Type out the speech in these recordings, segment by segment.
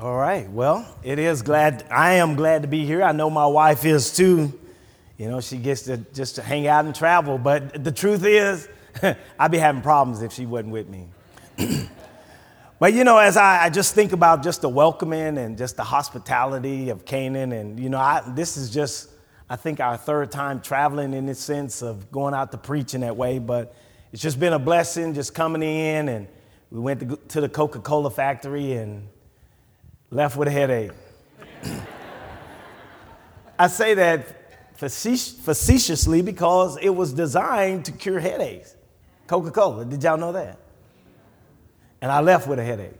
All right. Well, it is glad. I am glad to be here. I know my wife is too. You know, she gets to just to hang out and travel. But the truth is, I'd be having problems if she wasn't with me. but you know, as I, I, just think about just the welcoming and just the hospitality of Canaan, and you know, I, this is just, I think, our third time traveling in the sense of going out to preach in that way. But it's just been a blessing just coming in, and we went to, to the Coca Cola factory and left with a headache. I say that facetiously because it was designed to cure headaches. Coca Cola, did y'all know that? And I left with a headache.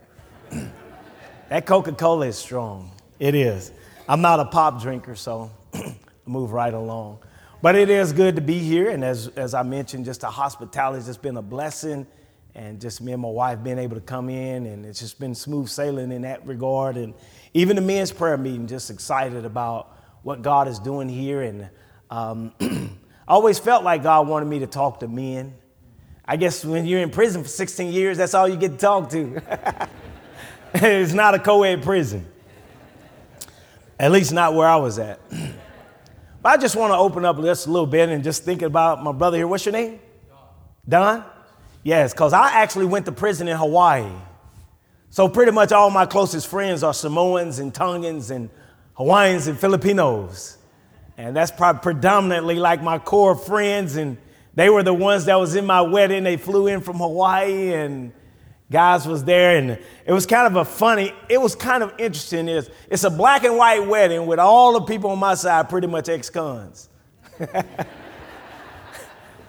that Coca Cola is strong. It is. I'm not a pop drinker, so move right along. But it is good to be here. And as, as I mentioned, just the hospitality has been a blessing and just me and my wife being able to come in and it's just been smooth sailing in that regard. And even the men's prayer meeting just excited about what god is doing here. And um, i always felt like god wanted me to talk to men. I guess when you're in prison for 16 years that's all you get to talk to. It's not a co-ed prison. At least not where i was at. But i just want to open up just a little bit and just think about my brother here. What's your name? Don Yes, because I actually went to prison in Hawaii. So pretty much all my closest friends are Samoans and Tongans and Hawaiians and Filipinos. And that's probably predominantly like my core friends. And they were the ones that was in my wedding. They flew in from Hawaii and guys was there. And it was kind of a funny, it was kind of interesting. It's, it's a black and white wedding with all the people on my side pretty much ex-cons.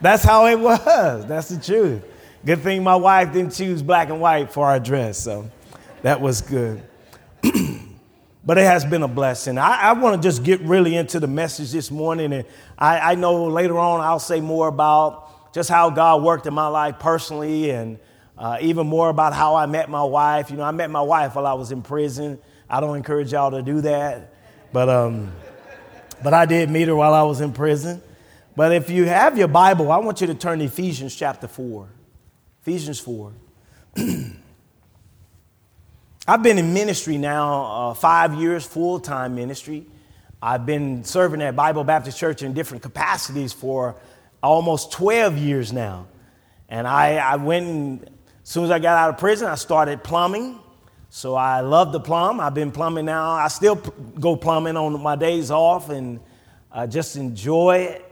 that's how it was. That's the truth. Good thing my wife didn't choose black and white for our dress, so that was good. but it has been a blessing. I, I want to just get really into the message this morning, and I, I, know later on I'll say more about just how God worked in my life personally, and uh, even more about how I met my wife. You know, I met my wife while I was in prison. I don't encourage y'all to do that, but um, but I did meet her while I was in prison. But if you have your Bible, I want you to turn to Ephesians chapter four. Ephesians 4. I've been in ministry now uh, five years, full time ministry. I've been serving at Bible Baptist Church in different capacities for almost 12 years now. And I, I went, and, as soon as I got out of prison, I started plumbing. So I love to plumb. I've been plumbing now. I still go plumbing on my days off and I just enjoy it.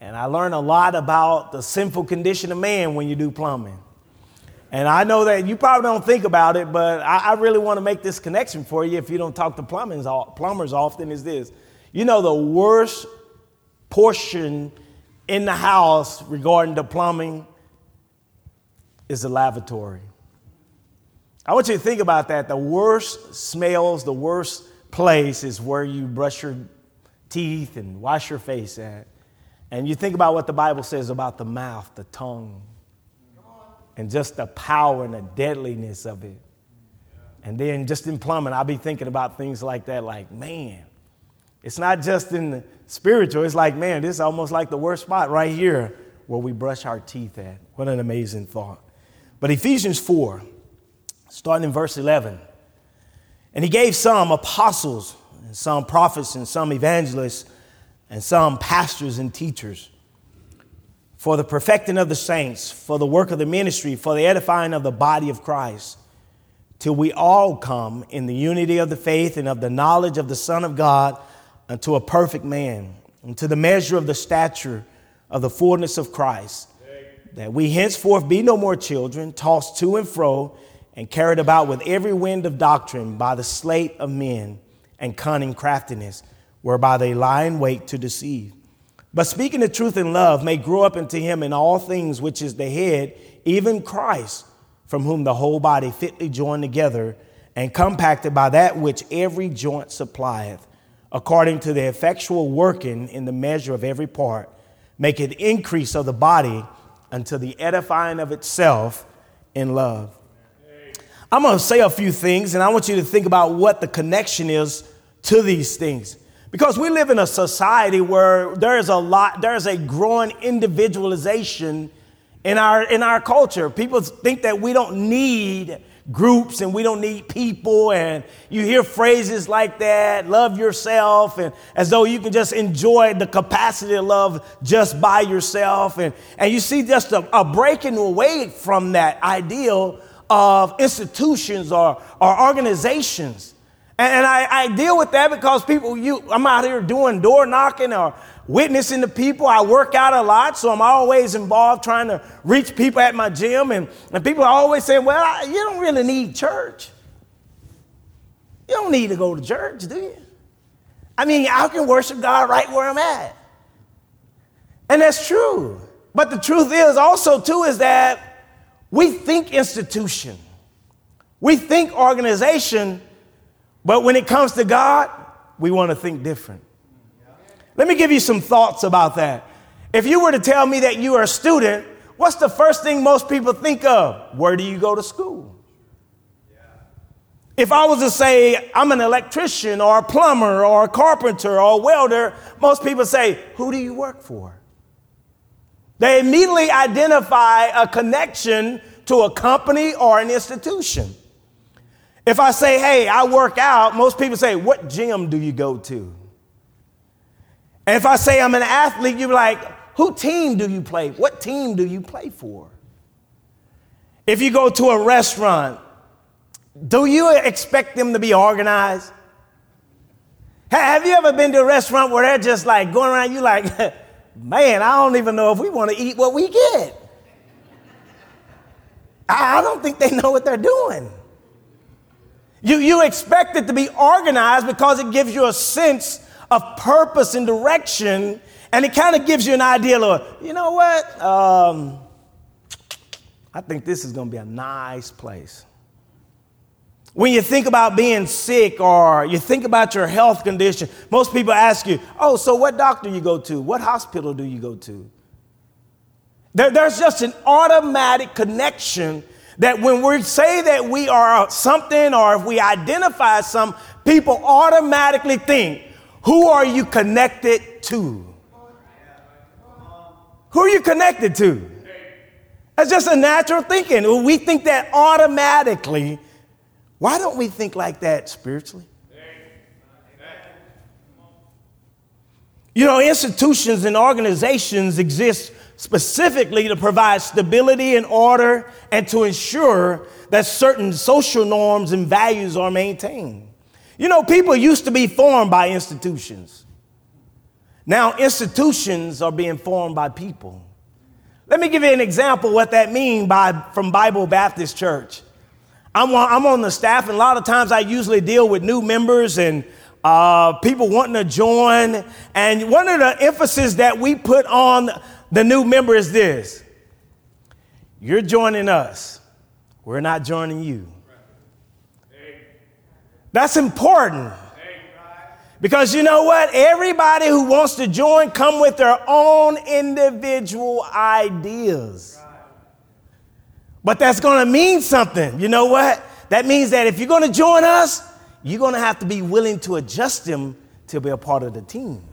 And I learn a lot about the sinful condition of man when you do plumbing. And I know that you probably don't think about it, but I, I really want to make this connection for you if you don't talk to plumbers, plumbers often is this. You know, the worst portion in the house regarding the plumbing is the lavatory. I want you to think about that. The worst smells, the worst place is where you brush your teeth and wash your face at. And you think about what the Bible says about the mouth, the tongue, and just the power and the deadliness of it. And then just in plumbing, I'll be thinking about things like that, like, man, it's not just in the spiritual, it's like, man, this is almost like the worst spot right here where we brush our teeth at. What an amazing thought. But Ephesians 4, starting in verse 11, and he gave some apostles, and some prophets, and some evangelists, and some pastors and teachers for the perfecting of the saints, for the work of the ministry, for the edifying of the body of Christ, till we all come in the unity of the faith and of the knowledge of the Son of God unto a perfect man, unto the measure of the stature of the fullness of Christ, that we henceforth be no more children, tossed to and fro, and carried about with every wind of doctrine by the sleight of men and cunning craftiness, whereby they lie in wait to deceive but speaking the truth in love may grow up into him in all things, which is the head, even Christ, from whom the whole body fitly joined together and compacted by that which every joint supplieth, according to the effectual working in the measure of every part, make it increase of the body unto the edifying of itself in love. I'm going to say a few things, and I want you to think about what the connection is to these things. Because we live in a society where there is a lot, there's a growing individualization in our, in our culture. People think that we don't need groups and we don't need people. And you hear phrases like that, love yourself, and as though you can just enjoy the capacity to love just by yourself. And, and you see just a, a breaking away from that ideal of institutions or, or organizations. And, and I, I, deal with that because people, you, I'm out here doing door knocking or witnessing to people. I work out a lot, so I'm always involved trying to reach people at my gym. And, and people are always saying, well, I, you don't really need church. You don't need to go to church, do you? I mean, I can worship God right where I'm at. And that's true. But the truth is also, too, is that we think institution, we think organization, but when it comes to God, we want to think different. Let me give you some thoughts about that. If you were to tell me that you are a student, what's the first thing most people think of? Where do you go to school? If I was to say I'm an electrician or a plumber or a carpenter or a welder, most people say, Who do you work for? They immediately identify a connection to a company or an institution. If I say, Hey, I work out, most people say, What gym do you go to? And if I say I'm an athlete, you're like, who team do you play? What team do you play for? If you go to a restaurant, do you expect them to be organized? Have you ever been to a restaurant where they're just like going around, you like, man, I don't even know if we want to eat what we get. I don't think they know what they're doing. You, you expect it to be organized because it gives you a sense of purpose and direction. And it kind of gives you an idea of, you know what? Um, I think this is going to be a nice place. When you think about being sick or you think about your health condition, most people ask you, oh, so what doctor you go to? What hospital do you go to? There, there's just an automatic connection that when we say that we are something or if we identify some, people automatically think, who are you connected to? Who are you connected to? That's just a natural thinking. We think that automatically. Why don't we think like that spiritually? You know, institutions and organizations exist specifically to provide stability and order and to ensure that certain social norms and values are maintained. You know, people used to be formed by institutions. Now, institutions are being formed by people. Let me give you an example what that means by, from Bible Baptist Church. I'm, I'm on the staff, and a lot of times I usually deal with new members and uh, people wanting to join. And one of the emphasis that we put on the new member is this you're joining us, we're not joining you. That's important. Because you know what? Everybody who wants to join come with their own individual ideas. But that's going to mean something. You know what? That means that if you're going to join us, you're going to have to be willing to adjust them to be a part of the team.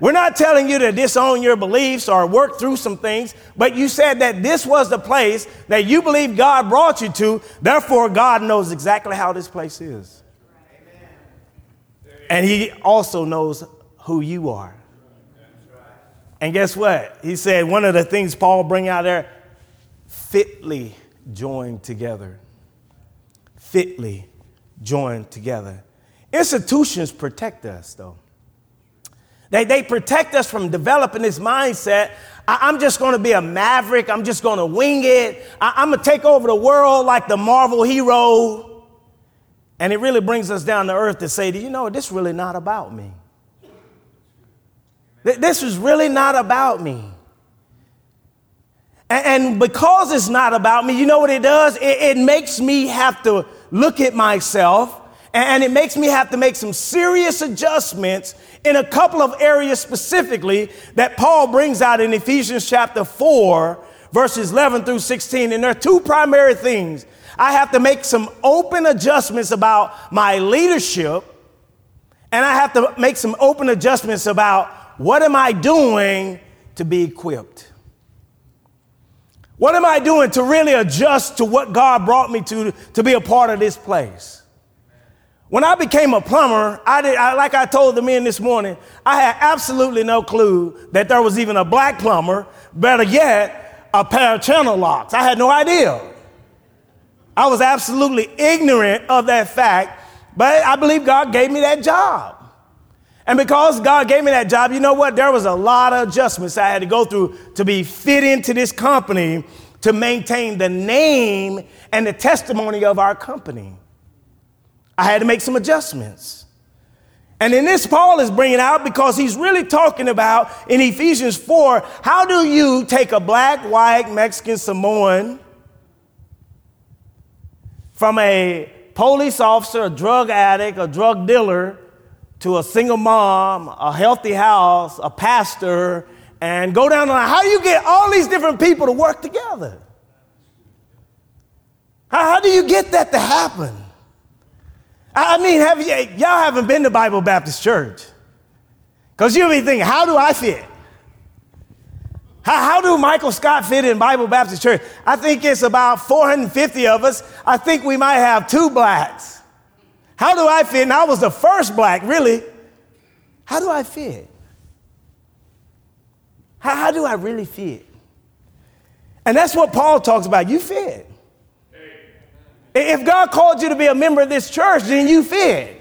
We're not telling you to disown your beliefs or work through some things, but you said that this was the place that you believe God brought you to. Therefore, God knows exactly how this place is. And He also knows who you are. And guess what? He said one of the things Paul bring out there, fitly joined together. Fitly joined together. Institutions protect us, though. They, they protect us from developing this mindset. I, am just going to be a maverick. I'm just going to wing it. I, I'm going to take over the world like the Marvel hero. And it really brings us down to earth to say, do you know, this is really not about me. This is really not about me. And because it's not about me, you know what it does? It, it makes me have to look at myself and it makes me have to make some serious adjustments in a couple of areas specifically that Paul brings out in Ephesians chapter 4, verses 11 through 16. And there are two primary things. I have to make some open adjustments about my leadership, and I have to make some open adjustments about what am I doing to be equipped. What am I doing to really adjust to what God brought me to to be a part of this place? When I became a plumber, I did, I, like I told the men this morning, I had absolutely no clue that there was even a black plumber, better yet, a pair of Channellocks. I had no idea. I was absolutely ignorant of that fact, but I believe God gave me that job. And because God gave me that job, you know what? There was a lot of adjustments I had to go through to be fit into this company to maintain the name and the testimony of our company. I had to make some adjustments. And in this, Paul is bringing out because he's really talking about in Ephesians 4 how do you take a black, white, Mexican, Samoan from a police officer, a drug addict, a drug dealer, to a single mom, a healthy house, a pastor, and go down the line? How do you get all these different people to work together? How, how do you get that to happen? I mean, have you, y'all haven't been to Bible Baptist Church. Because you'll be thinking, how do I fit? How, how do Michael Scott fit in Bible Baptist Church? I think it's about 450 of us. I think we might have two blacks. How do I fit? And I was the first black, really. How do I fit? How, how do I really fit? And that's what Paul talks about. You fit. If God called you to be a member of this church, then you fit.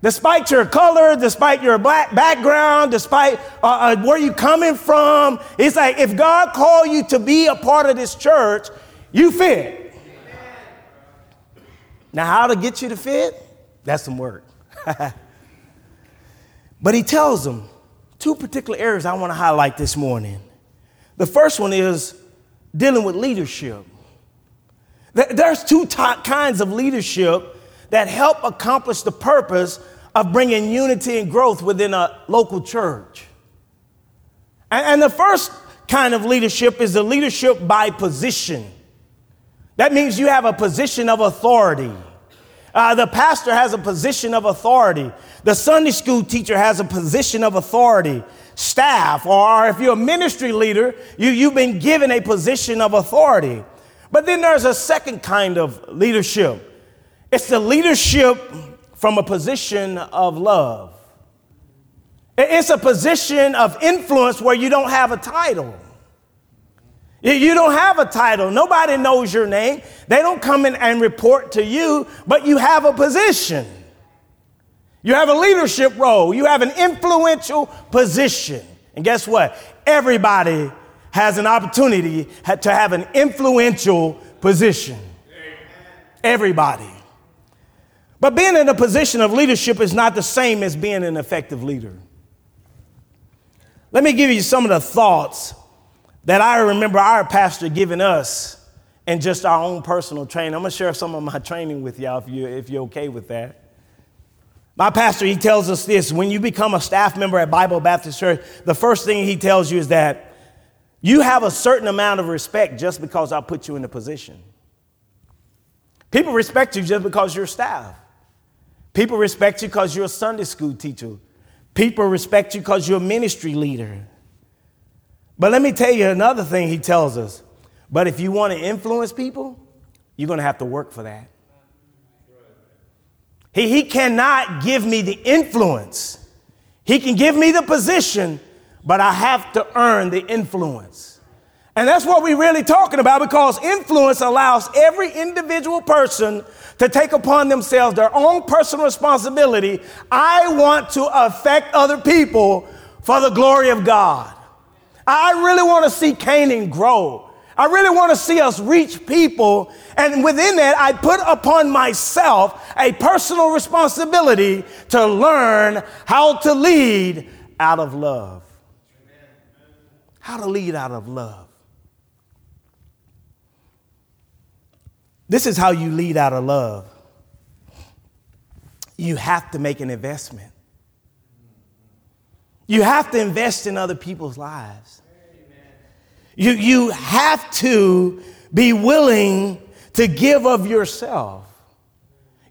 Despite your color, despite your black background, despite uh, uh, where you're coming from, it's like if God called you to be a part of this church, you fit. Now, how to get you to fit? That's some work. but he tells them two particular areas I want to highlight this morning. The first one is dealing with leadership. There's two kinds of leadership that help accomplish the purpose of bringing unity and growth within a local church. And, and the first kind of leadership is the leadership by position. That means you have a position of authority. Uh, the pastor has a position of authority. The Sunday school teacher has a position of authority. Staff, or if you're a ministry leader, you, you've been given a position of authority. But then there's a second kind of leadership it's the leadership from a position of love. It's a position of influence where you don't have a title. You don't have a title. Nobody knows your name. They don't come in and report to you, but you have a position. You have a leadership role. You have an influential position. And guess what? Everybody has an opportunity to have an influential position. Everybody. But being in a position of leadership is not the same as being an effective leader. Let me give you some of the thoughts that I remember our pastor giving us in just our own personal training. I'm gonna share some of my training with y'all if, you, if you're okay with that. My pastor, he tells us this when you become a staff member at Bible Baptist Church, the first thing he tells you is that you have a certain amount of respect just because I put you in a position. People respect you just because you're staff. People respect you because you're a Sunday school teacher. People respect you because you're a ministry leader. But let me tell you another thing he tells us. But if you want to influence people, you're going to have to work for that. He, he cannot give me the influence. He can give me the position, but I have to earn the influence. And that's what we're really talking about because influence allows every individual person to take upon themselves their own personal responsibility. I want to affect other people for the glory of God. I really want to see Canaan grow. I really want to see us reach people. And within that, I put upon myself a personal responsibility to learn how to lead out of love how to lead out of love. This is how you lead out of love. You have to make an investment. You have to invest in other people's lives. You, you have to be willing to give of yourself.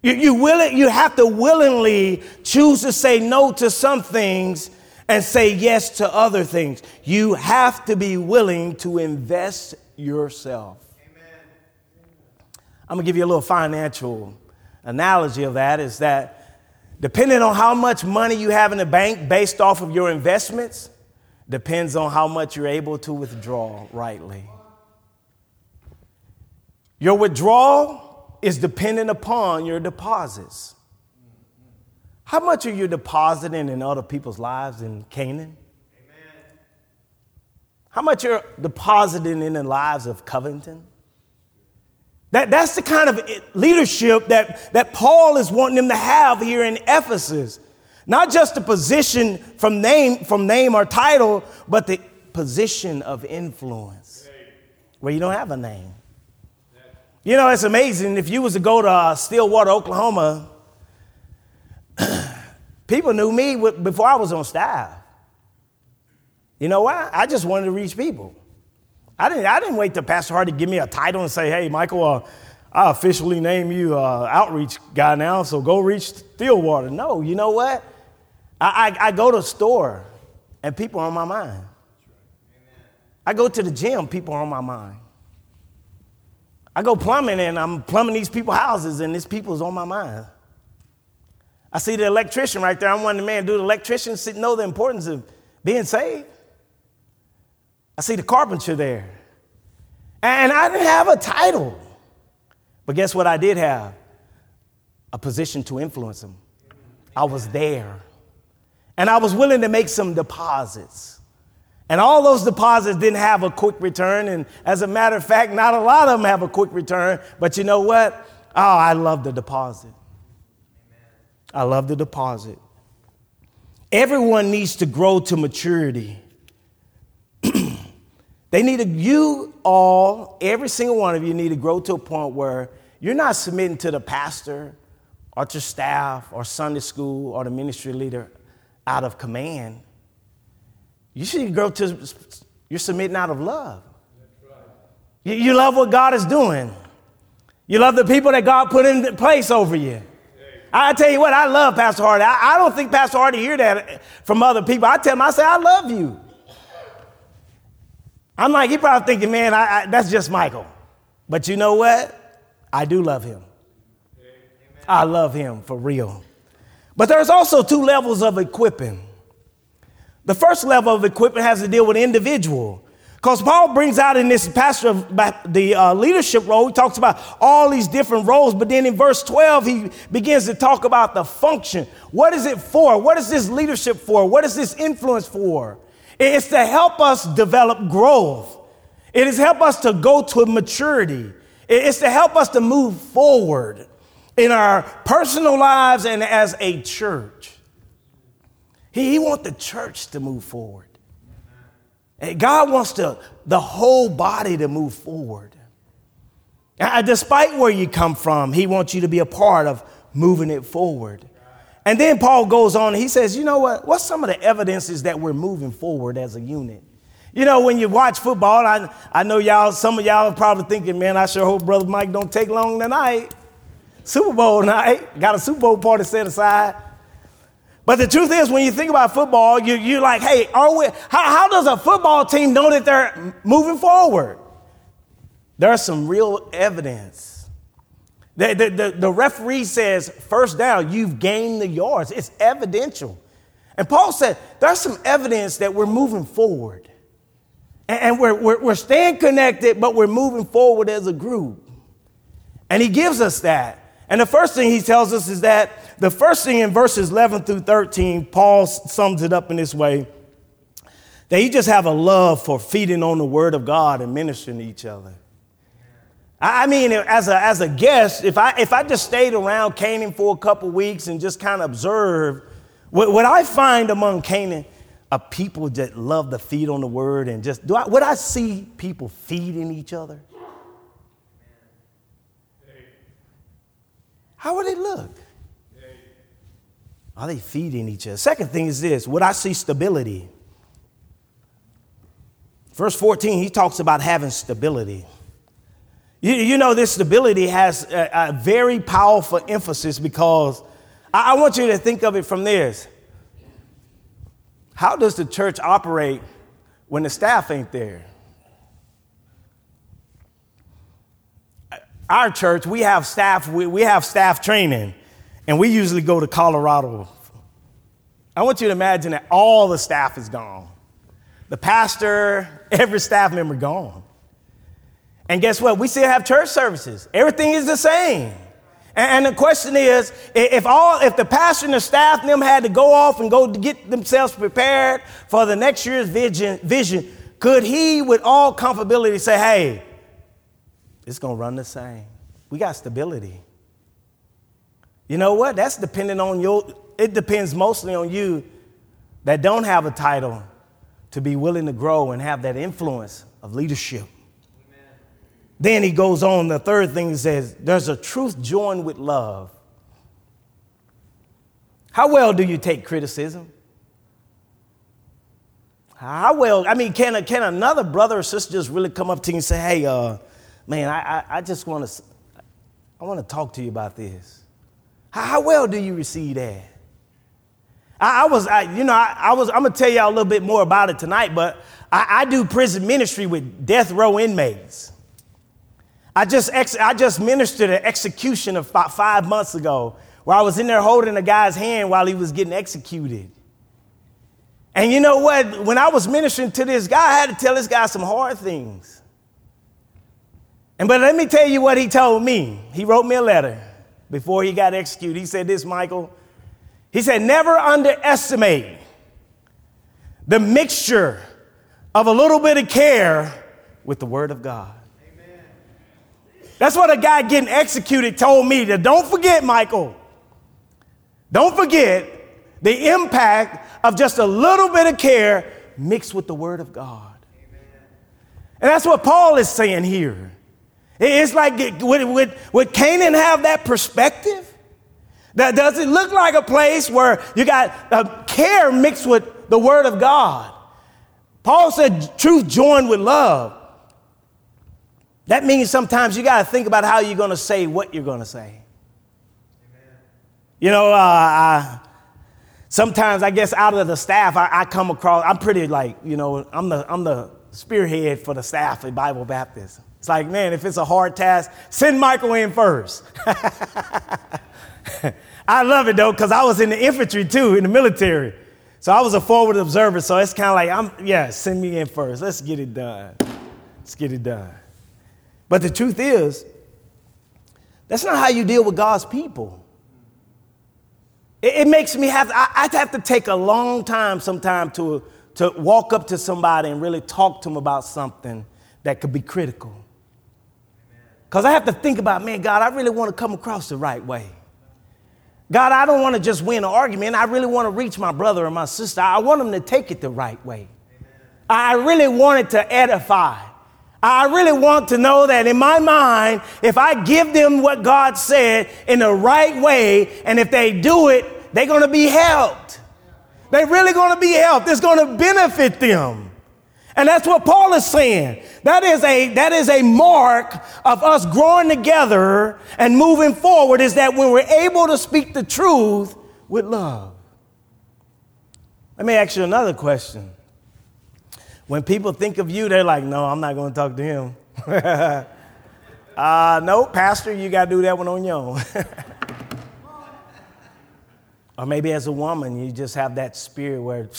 You, you, will, you have to willingly choose to say no to some things and say yes to other things. You have to be willing to invest yourself. Amen. I'm gonna give you a little financial analogy of that is that depending on how much money you have in the bank based off of your investments, depends on how much you're able to withdraw rightly. Your withdrawal is dependent upon your deposits. How much are you depositing in other people's lives in Canaan? Amen. How much are depositing in the lives of Covington? That, that's the kind of leadership that, that Paul is wanting them to have here in Ephesus. Not just a position from name, from name or title, but the position of influence where you don't have a name. You know, it's amazing. If you was to go to uh, Stillwater, Oklahoma, people knew me before I was on staff. You know why? I just wanted to reach people. I didn't, I didn't wait till Pastor Hardy give me a title and say, hey, Michael, uh, I officially name you uh, outreach guy now, so go reach Stillwater. No, you know what? I, I, I go to a store and people are on my mind. I go to the gym, people are on my mind. I go plumbing and I'm plumbing these people's houses and these people's on my mind. I see the electrician right there. I'm wondering, man, do the electricians know the importance of being saved? I see the carpenter there. And I didn't have a title. But guess what I did have? A position to influence them. I was there. And I was willing to make some deposits. And all those deposits didn't have a quick return. And as a matter of fact, not a lot of them have a quick return. But you know what? Oh, I love the deposit. I love the deposit. Everyone needs to grow to maturity. they need to, you all, every single one of you need to grow to a point where you're not submitting to the pastor or to staff or Sunday school or the ministry leader out of command. You should grow to, you're submitting out of love. You, you love what God is doing. You love the people that God put in place over you. I tell you what, I love Pastor Hardy. I, I, don't think Pastor Hardy hear that from other people. I tell him, I say, I love you. I'm like, he probably thinking, man, I, I, that's just Michael. But you know what? I do love him. I love him for real. But there's also two levels of equipping. The first level of equipment has to deal with individual. Because Paul brings out in this pastor of the uh, leadership role, he talks about all these different roles, but then in verse 12, he begins to talk about the function. What is it for? What is this leadership for? What is this influence for? It's to help us develop growth. It is help us to go to maturity. It's to help us to move forward in our personal lives and as a church. He, he wants the church to move forward. God wants to, the whole body to move forward. Despite where you come from, He wants you to be a part of moving it forward. And then Paul goes on, he says, You know what? What's some of the evidences that we're moving forward as a unit? You know, when you watch football, I, I know y'all, some of y'all are probably thinking, man, I sure hope Brother Mike don't take long tonight. Super Bowl night, got a Super Bowl party set aside. But the truth is, when you think about football, you, you're like, hey, are we, how, how does a football team know that they're moving forward? There's some real evidence. The, the, the, the referee says, first down, you've gained the yards. It's evidential. And Paul said, there's some evidence that we're moving forward. And, and we're, we're, we're staying connected, but we're moving forward as a group. And he gives us that. And the first thing he tells us is that the first thing in verses 11 through 13, Paul sums it up in this way that he just have a love for feeding on the word of God and ministering to each other. I mean, as a, as a guest, if I, if I just stayed around Canaan for a couple weeks and just kind of observed, what, what I find among Canaan are people that love to feed on the word and just, do I, would I see people feeding each other? How would they look? Are they feeding each other? Second thing is this would I see stability? Verse 14, he talks about having stability. You, you know, this stability has a, a very powerful emphasis because I, I want you to think of it from this. How does the church operate when the staff ain't there? Our church, we have staff, we, we have staff training, and we usually go to Colorado. I want you to imagine that all the staff is gone. The pastor, every staff member gone. And guess what? We still have church services. Everything is the same. And, the question is, if all, if the pastor and the staff and them had to go off and go get themselves prepared for the next year's vision, vision, could he with all comfortability say, hey, it's to run the same. We got stability. You know what? That's dependent on your, it depends mostly on you that don't have a title to be willing to grow and have that influence of leadership. Amen. Then he goes on, the third thing he says, there's a truth joined with love. How well do you take criticism? How well, I mean, can, can another brother or sister just really come up to you and say, hey, uh, man, I, I, I just want to, I want to talk to you about this. How, well do you receive that? I, I was, I, you know, I, I, was, I'm gonna tell y'all a little bit more about it tonight, but I, do prison ministry with death row inmates. I just, ex, I just ministered an execution of about five months ago where I was in there holding a guy's hand while he was getting executed. And you know what? When I was ministering to this guy, I had to tell this guy some hard things. And but let me tell you what he told me. He wrote me a letter before he got executed. He said this, Michael. He said, never underestimate the mixture of a little bit of care with the word of God. Amen. That's what a guy getting executed told me that don't forget, Michael. Don't forget the impact of just a little bit of care mixed with the word of God. Amen. And that's what Paul is saying here. It's like, would, would, would Canaan have that perspective? That does it look like a place where you got uh, care mixed with the word of God? Paul said truth joined with love. That means sometimes you got to think about how you're going to say what you're going to say. Amen. You know, uh, I, sometimes I guess out of the staff, I, I, come across, I'm pretty like, you know, I'm the, I'm the spearhead for the staff at Bible Baptist. It's like, man, if it's a hard task, send Michael in first. I love it though, because I was in the infantry too, in the military. So I was a forward observer. So it's kind of like, I'm, yeah, send me in first. Let's get it done. Let's get it done. But the truth is, that's not how you deal with God's people. It, it makes me have, I, I have to take a long time sometime to, to walk up to somebody and really talk to them about something that could be critical. Because I have to think about, man, God, I really want to come across the right way. God, I don't want to just win an argument. I really want to reach my brother or my sister. I want them to take it the right way. I really want it to edify. I really want to know that in my mind, if I give them what God said in the right way, and if they do it, they're going to be helped. They're really going to be helped. It's going to benefit them. And that's what Paul is saying. That is a, that is a mark of us growing together and moving forward is that when we're able to speak the truth with love. Let me ask you another question. When people think of you, they're like, no, I'm not going to talk to him. uh, no, Pastor, you got to do that one on your own. or maybe as a woman, you just have that spirit where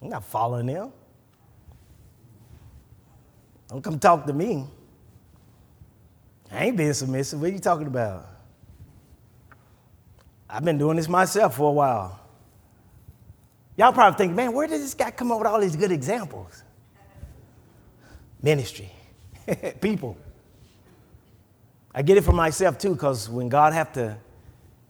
I'm not following him. Don't come talk to me. I ain't being submissive. What are you talking about? I've been doing this myself for a while. Y'all probably think, man, where did this guy come up with all these good examples? Ministry, people. I get it for myself too, because when God have to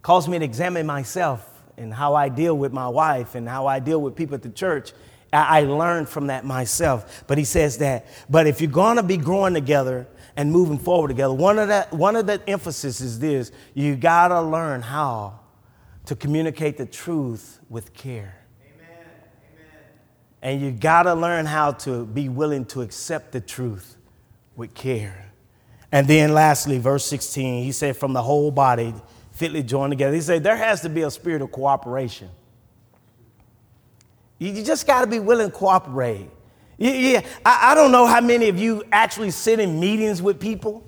cause me to examine myself and how I deal with my wife and how I deal with people at the church, I learned from that myself. But he says that, but if you're going to be growing together and moving forward together, one of, that, one of the emphasis is this you got to learn how to communicate the truth with care. Amen. Amen. And you got to learn how to be willing to accept the truth with care. And then lastly, verse 16, he said, from the whole body, fitly joined together. He said, there has to be a spirit of cooperation. You just got to be willing to cooperate. Yeah, I, I don't know how many of you actually sit in meetings with people.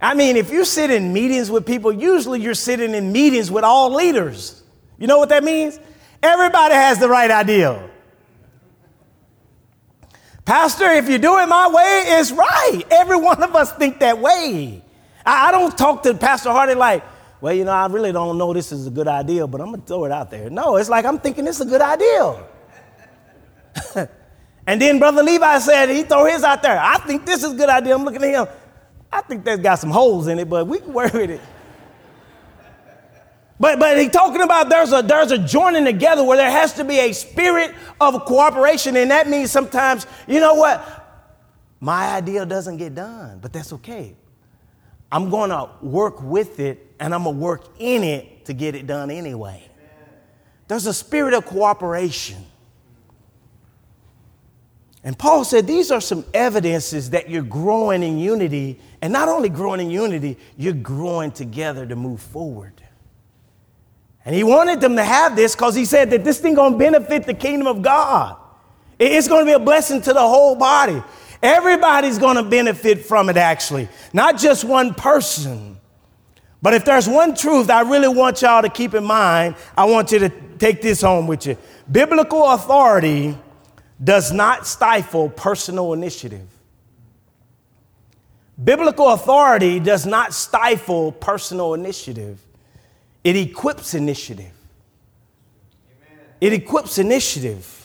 I mean, if you sit in meetings with people, usually you're sitting in meetings with all leaders. You know what that means? Everybody has the right idea. Pastor, if you do it my way, it's right. Every one of us think that way. I, I don't talk to Pastor Hardy like, well, you know, I really don't know this is a good idea, but I'm going to throw it out there. No, it's like I'm thinking this is a good idea. and then Brother Levi said he throw his out there. I think this is a good idea. I'm looking at him. I think that's got some holes in it, but we can work with it. But, but he's talking about there's a, there's a joining together where there has to be a spirit of cooperation. And that means sometimes, you know what? My idea doesn't get done, but that's okay. I'm going to work with it and I'm going to work in it to get it done anyway. There's a spirit of cooperation. And Paul said these are some evidences that you're growing in unity. And not only growing in unity, you're growing together to move forward. And he wanted them to have this because he said that this thing going to benefit the kingdom of God. It's going to be a blessing to the whole body. Everybody's going to benefit from it, actually, not just one person. But if there's one truth I really want y'all to keep in mind, I want you to take this home with you. Biblical authority does not stifle personal initiative. Biblical authority does not stifle personal initiative. It equips initiative. Amen. It equips initiative.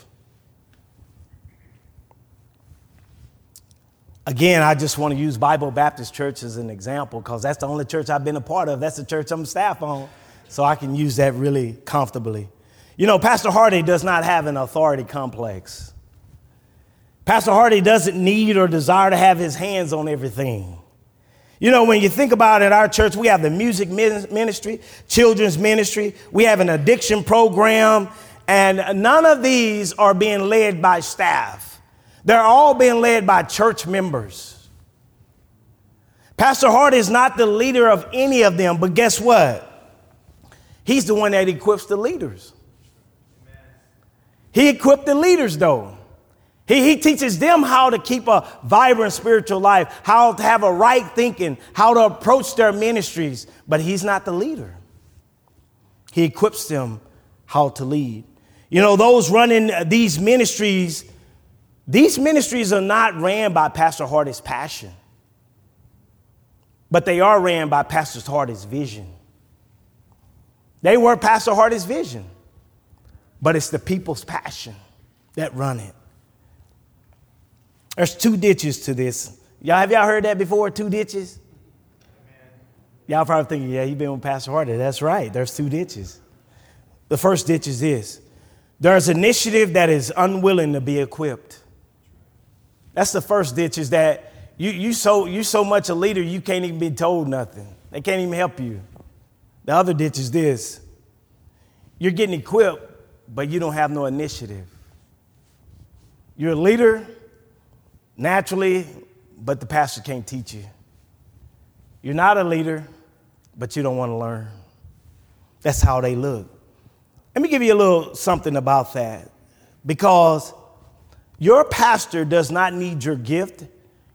Again, I just want to use Bible Baptist Church as an example because that's the only church I've been a part of. That's the church I'm staff on. So I can use that really comfortably. You know, Pastor Hardy does not have an authority complex. Pastor Hardy doesn't need or desire to have his hands on everything. You know, when you think about it, our church, we have the music ministry, children's ministry, we have an addiction program, and none of these are being led by staff. They're all being led by church members. Pastor Hart is not the leader of any of them, but guess what? He's the one that equips the leaders. He equipped the leaders, though. He, he teaches them how to keep a vibrant spiritual life, how to have a right thinking, how to approach their ministries, but he's not the leader. He equips them how to lead. You know, those running these ministries, these ministries are not ran by Pastor Hardy's passion, but they are ran by Pastor Hardy's vision. They were Pastor Hardy's vision, but it's the people's passion that run it. There's two ditches to this. Y'all, have y'all heard that before? Two ditches? Y'all probably thinking, yeah, you've been with Pastor Hardy. That's right. There's two ditches. The first ditch is this there's initiative that is unwilling to be equipped. That's the first ditch, is that you, you, so, you so much a leader, you can't even be told nothing. They can't even help you. The other ditch is this you're getting equipped, but you don't have no initiative. You're a leader, naturally, but the pastor can't teach you. You're not a leader, but you don't want to learn. That's how they look. Let me give you a little something about that because your pastor does not need your gift.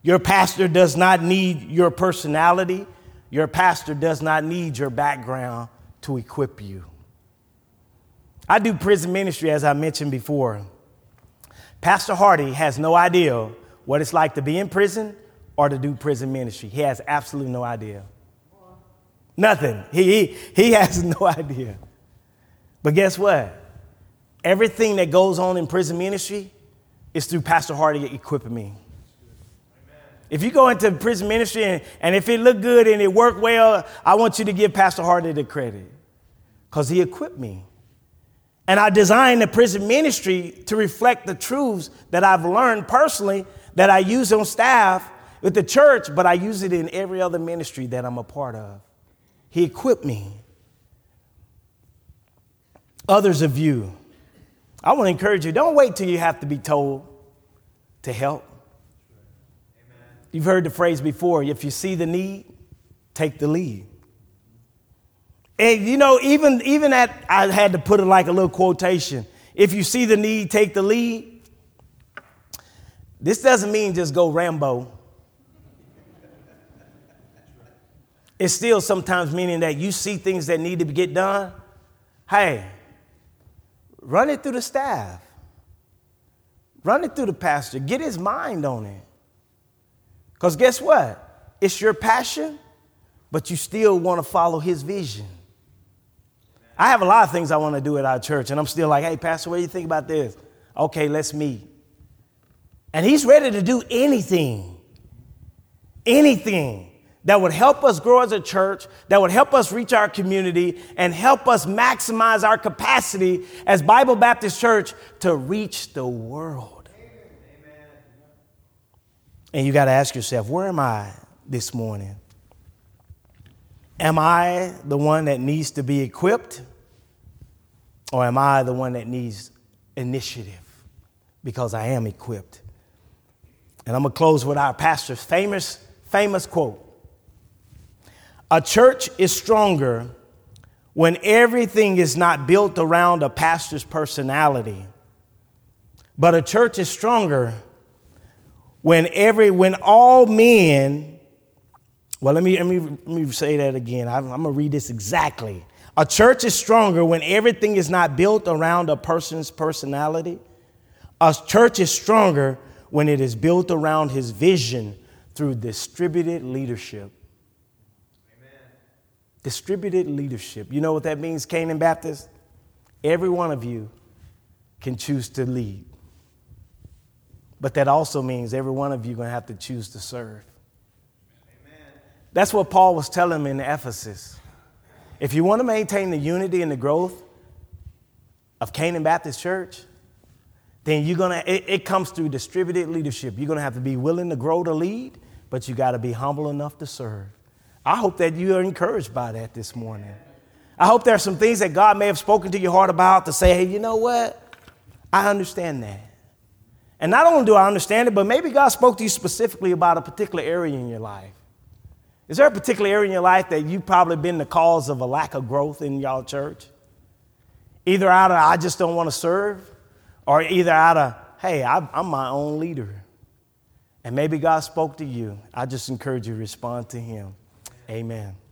Your pastor does not need your personality. Your pastor does not need your background to equip you. I do prison ministry, as I mentioned before. Pastor Hardy has no idea what it's like to be in prison or to do prison ministry. He has absolutely no idea. Nothing. He, he, he has no idea. But guess what? Everything that goes on in prison ministry is through Pastor Hardy equipping me. If you go into prison ministry and, and if it looked good and it worked well, I want you to give Pastor Hardy the credit because he equipped me. And I designed the prison ministry to reflect the truths that I've learned personally that I use on staff with the church, but I use it in every other ministry that I'm a part of. He equipped me. Others of you, I want to encourage you don't wait till you have to be told to help. Amen. You've heard the phrase before if you see the need, take the lead. And you know, even, even that, I had to put it like a little quotation. If you see the need, take the lead. This doesn't mean just go Rambo. It's still sometimes meaning that you see things that need to get done. Hey, run it through the staff, run it through the pastor, get his mind on it. Because guess what? It's your passion, but you still want to follow his vision. I have a lot of things I want to do at our church, and I'm still like, hey, Pastor, what do you think about this? Okay, let's meet. And he's ready to do anything, anything that would help us grow as a church, that would help us reach our community, and help us maximize our capacity as Bible Baptist Church to reach the world. Amen. And you got to ask yourself, where am I this morning? Am I the one that needs to be equipped? Or am I the one that needs initiative? Because I am equipped. And I'm going to close with our pastor's famous, famous quote A church is stronger when everything is not built around a pastor's personality. But a church is stronger when every when all men well, let me, let me, let me say that again. I'm, I'm to read this exactly. A church is stronger when everything is not built around a person's personality. A church is stronger when it is built around his vision through distributed leadership. Amen. Distributed leadership. You know what that means, Canaan Baptist? Every one of you can choose to lead. But that also means every one of you going to have to choose to serve. That's what Paul was telling them in Ephesus. If you want to maintain the unity and the growth of Canaan Baptist Church, then you're gonna it, it comes through distributed leadership. You're gonna have to be willing to grow to lead, but you got to be humble enough to serve. I hope that you are encouraged by that this morning. I hope there are some things that God may have spoken to your heart about to say, hey, you know what? I understand that. And not only do I understand it, but maybe God spoke to you specifically about a particular area in your life. Is there a particular area in your life that you've probably been the cause of a lack of growth in y'all church? Either out of, I just don't want to serve, or either out of, hey, I'm my own leader. And maybe God spoke to you. I just encourage you to respond to Him. Amen.